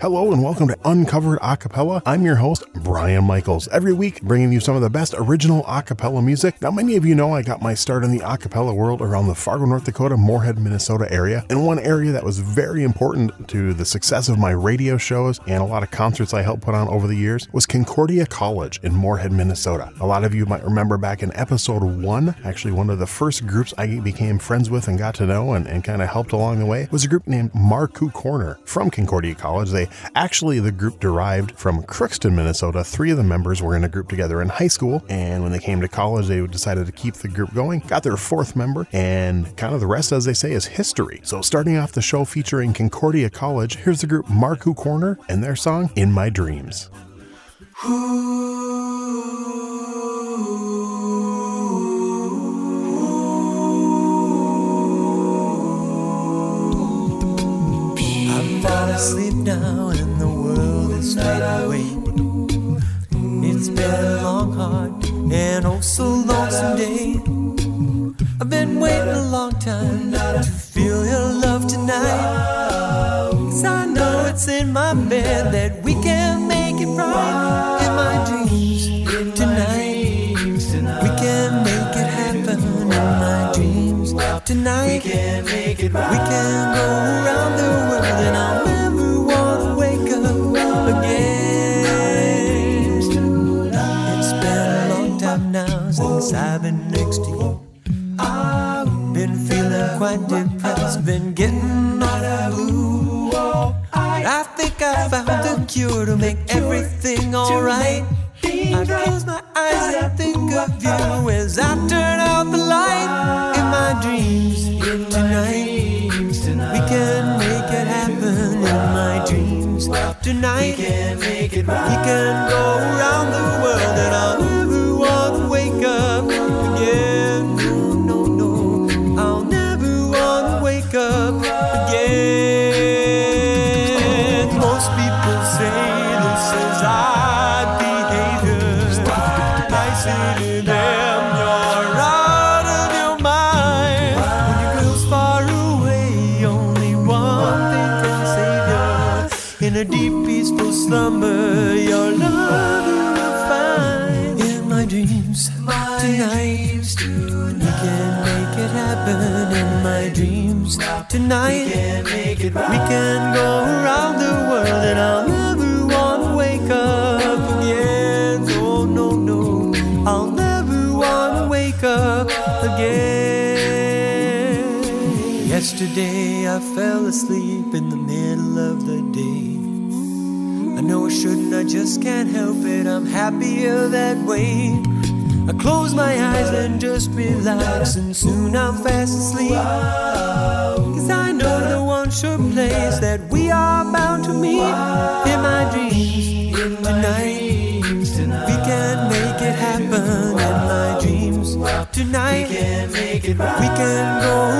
Hello and welcome to Uncovered Acapella. I'm your host, Brian Michaels. Every week, bringing you some of the best original acapella music. Now, many of you know I got my start in the acapella world around the Fargo, North Dakota, Moorhead, Minnesota area. And one area that was very important to the success of my radio shows and a lot of concerts I helped put on over the years was Concordia College in Moorhead, Minnesota. A lot of you might remember back in episode one, actually, one of the first groups I became friends with and got to know and, and kind of helped along the way was a group named Marcoux Corner from Concordia College. They Actually, the group derived from Crookston, Minnesota. Three of the members were in a group together in high school, and when they came to college, they decided to keep the group going. Got their fourth member, and kind of the rest, as they say, is history. So, starting off the show featuring Concordia College, here's the group Marcoux Corner and their song In My Dreams. Asleep now and the world is fading away. It's been a long, hard, and oh so lonesome day. I've been waiting a long time to feel your love tonight. Cause I know it's in my bed that we can make it right in my dreams tonight. We can make it happen in my dreams tonight. We can make it right. We can go around time since I've been next to you. I've been feeling quite depressed, been getting all the blue. I think I found a cure to make everything alright. I close my eyes and think of you as I turn out the light in my dreams tonight. We can make it happen in my dreams tonight. We can make it right. We can go around the world and I'll a deep, peaceful slumber, your love you will find. In my dreams my tonight, we can make it happen. In my dreams tonight, we can make it We can go around the world, and I'll never want to wake up again. No, no, no, I'll never want to wake up again. Yesterday I fell asleep in the middle of the day. I know I shouldn't, I just can't help it. I'm happier that way. I close my eyes and just relax, and soon I'm fast asleep. Cause I know the one sure place that we are bound to meet in my dreams tonight. We can make it happen in my dreams tonight. We can make it right. We can go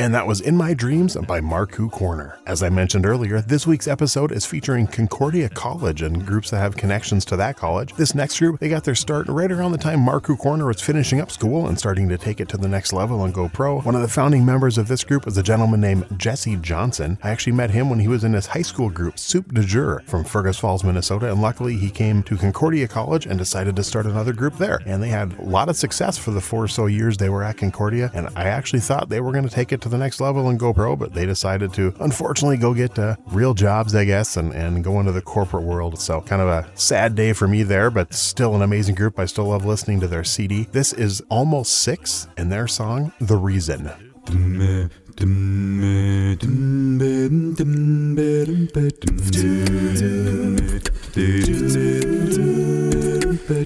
And that was In My Dreams by Marcoux Corner. As I mentioned earlier, this week's episode is featuring Concordia College and groups that have connections to that college. This next group, they got their start right around the time Marcoux Corner was finishing up school and starting to take it to the next level and go pro. One of the founding members of this group was a gentleman named Jesse Johnson. I actually met him when he was in his high school group, Soup de Jour, from Fergus Falls, Minnesota, and luckily he came to Concordia College and decided to start another group there. And they had a lot of success for the four or so years they were at Concordia, and I actually thought they were going to take it to the next level and go pro, but they decided to unfortunately go get uh, real jobs, I guess, and, and go into the corporate world. So kind of a sad day for me there, but still an amazing group. I still love listening to their CD. This is Almost Six and their song, The Reason.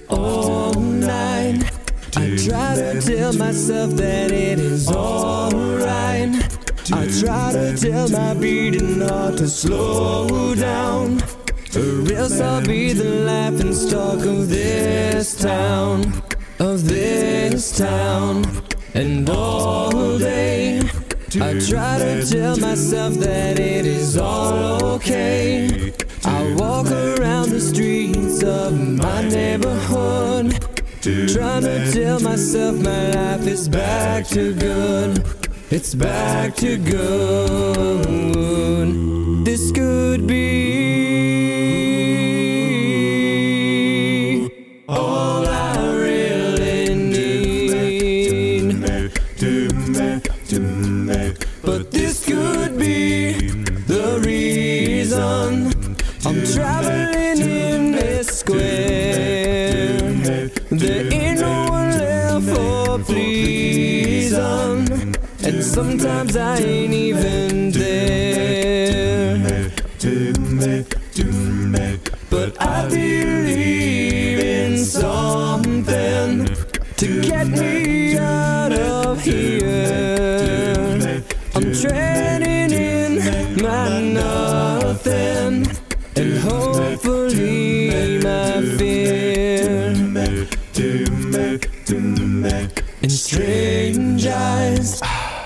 All night, I try to tell myself that it tell my beating heart to slow down. Or else I'll be the laughing stock of this town, of this town. And all day, I try to tell myself that it is all okay. I walk around the streets of my neighborhood, trying to tell myself my life is back to good. It's back to good. This could be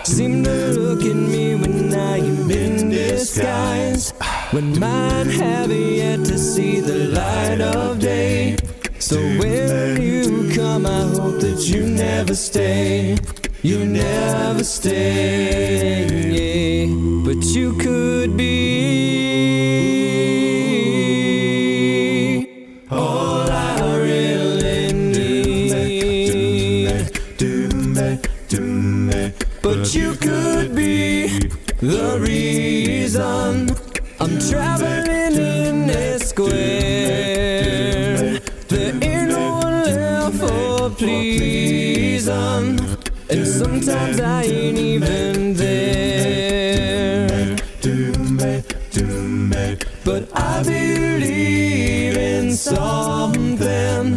seem to look at me when I am in disguise. When mine have yet to see the light of day. So when you come, I hope that you never stay. You never stay. But you could be But I believe in something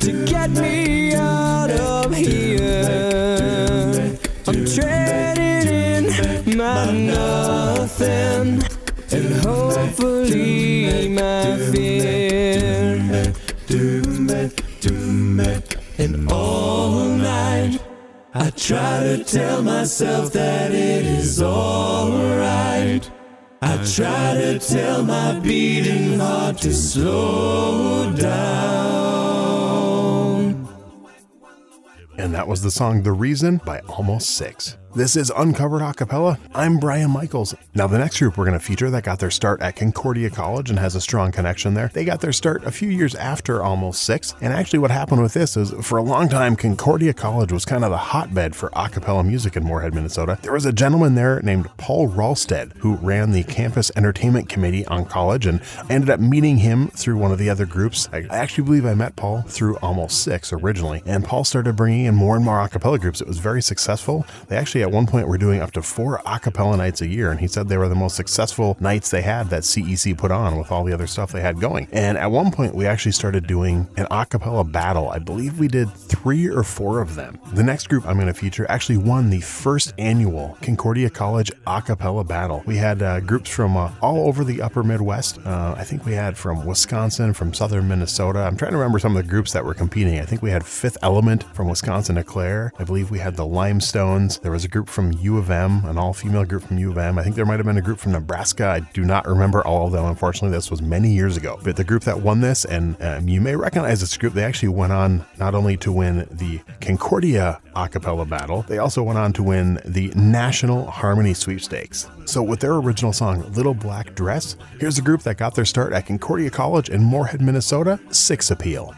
to get me out of here. I'm trading in my nothing and hopefully my fear. And all night I try to tell myself that it is alright. I try to tell my beating heart to slow down. And that was the song The Reason by Almost Six. This is Uncovered Acapella. I'm Brian Michaels. Now, the next group we're going to feature that got their start at Concordia College and has a strong connection there, they got their start a few years after Almost Six. And actually, what happened with this is for a long time, Concordia College was kind of the hotbed for acapella music in Moorhead, Minnesota. There was a gentleman there named Paul Ralstead who ran the campus entertainment committee on college and I ended up meeting him through one of the other groups. I actually believe I met Paul through Almost Six originally, and Paul started bringing in more and more acapella groups. It was very successful. They actually at one point we were doing up to four acapella nights a year, and he said they were the most successful nights they had that CEC put on with all the other stuff they had going. And at one point, we actually started doing an acapella battle. I believe we did three or four of them. The next group I'm going to feature actually won the first annual Concordia College acapella battle. We had uh, groups from uh, all over the upper Midwest. Uh, I think we had from Wisconsin, from southern Minnesota. I'm trying to remember some of the groups that were competing. I think we had Fifth Element from Wisconsin Eau Claire. I believe we had the Limestones. There was a group from U of M, an all female group from U of M. I think there might have been a group from Nebraska. I do not remember all of them, unfortunately. This was many years ago. But the group that won this, and um, you may recognize this group, they actually went on not only to win the Concordia acapella battle, they also went on to win the National Harmony Sweepstakes. So, with their original song, Little Black Dress, here's a group that got their start at Concordia College in Moorhead, Minnesota, Six Appeal.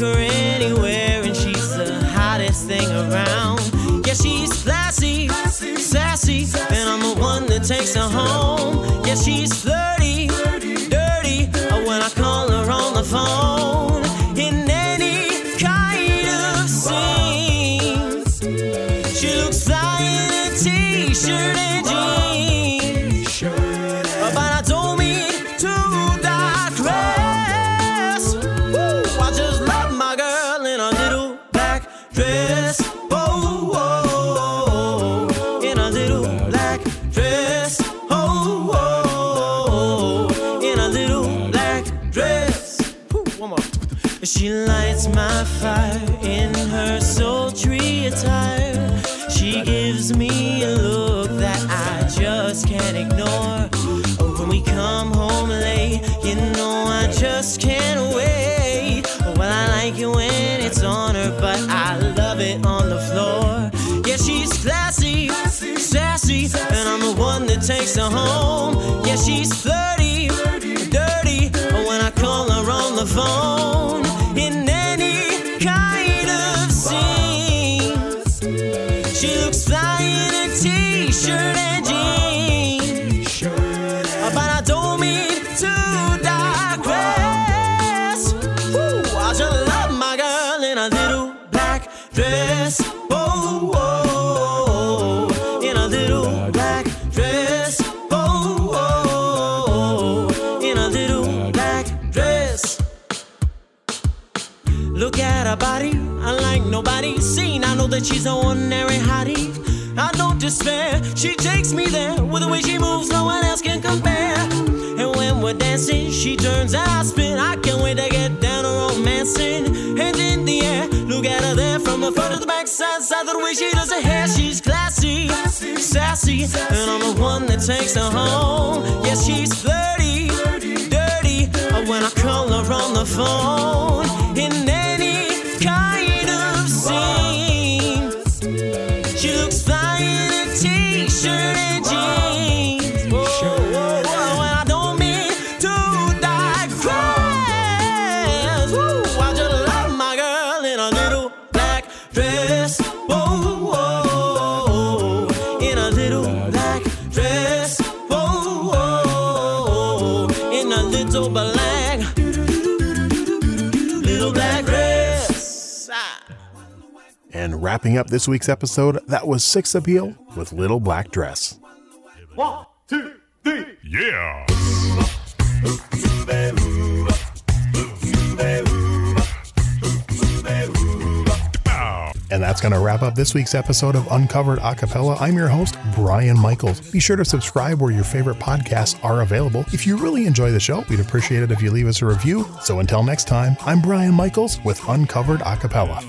Take her anywhere, and she's the hottest thing around. Yeah, she's classy, sassy, and I'm the one that takes her home. Yeah, she's flirty, She lights my fire in her sultry attire. She gives me a look that I just can't ignore. Oh, When we come home late, you know I just can't wait. Oh, well, I like it when it's on her, but I love it on the floor. Yeah, she's classy, sassy, and I'm the one that takes her home. Yeah, she's flirty, dirty, when I call her on the phone. She looks fly in a t-shirt and jeans. But I don't mean to digress. I just love my girl in a little black dress. Oh, oh, in a little black dress. Oh, oh, in a little black dress. Look at her body, seen. I know that she's an ordinary hottie. I don't despair, she takes me there with the way she moves, no one else can compare. And when we're dancing, she turns and I spin. I can't wait to get down to romancing. Hands in the air, look at her there from the front to the back, side, side of the way she does her hair. She's classy, sassy, and I'm the one that takes her home. Yes, she's flirty, dirty, when I call her on the phone. And wrapping up this week's episode, that was Six Appeal with Little Black Dress. That's going to wrap up this week's episode of Uncovered Acapella. I'm your host, Brian Michaels. Be sure to subscribe where your favorite podcasts are available. If you really enjoy the show, we'd appreciate it if you leave us a review. So until next time, I'm Brian Michaels with Uncovered Acapella.